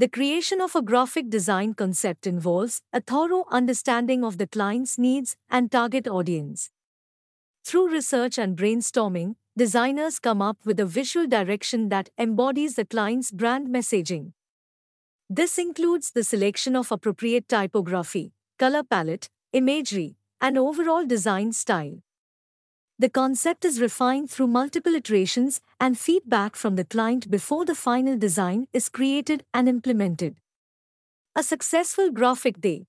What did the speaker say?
The creation of a graphic design concept involves a thorough understanding of the client's needs and target audience. Through research and brainstorming, designers come up with a visual direction that embodies the client's brand messaging. This includes the selection of appropriate typography, color palette, imagery, and overall design style. The concept is refined through multiple iterations and feedback from the client before the final design is created and implemented. A successful graphic day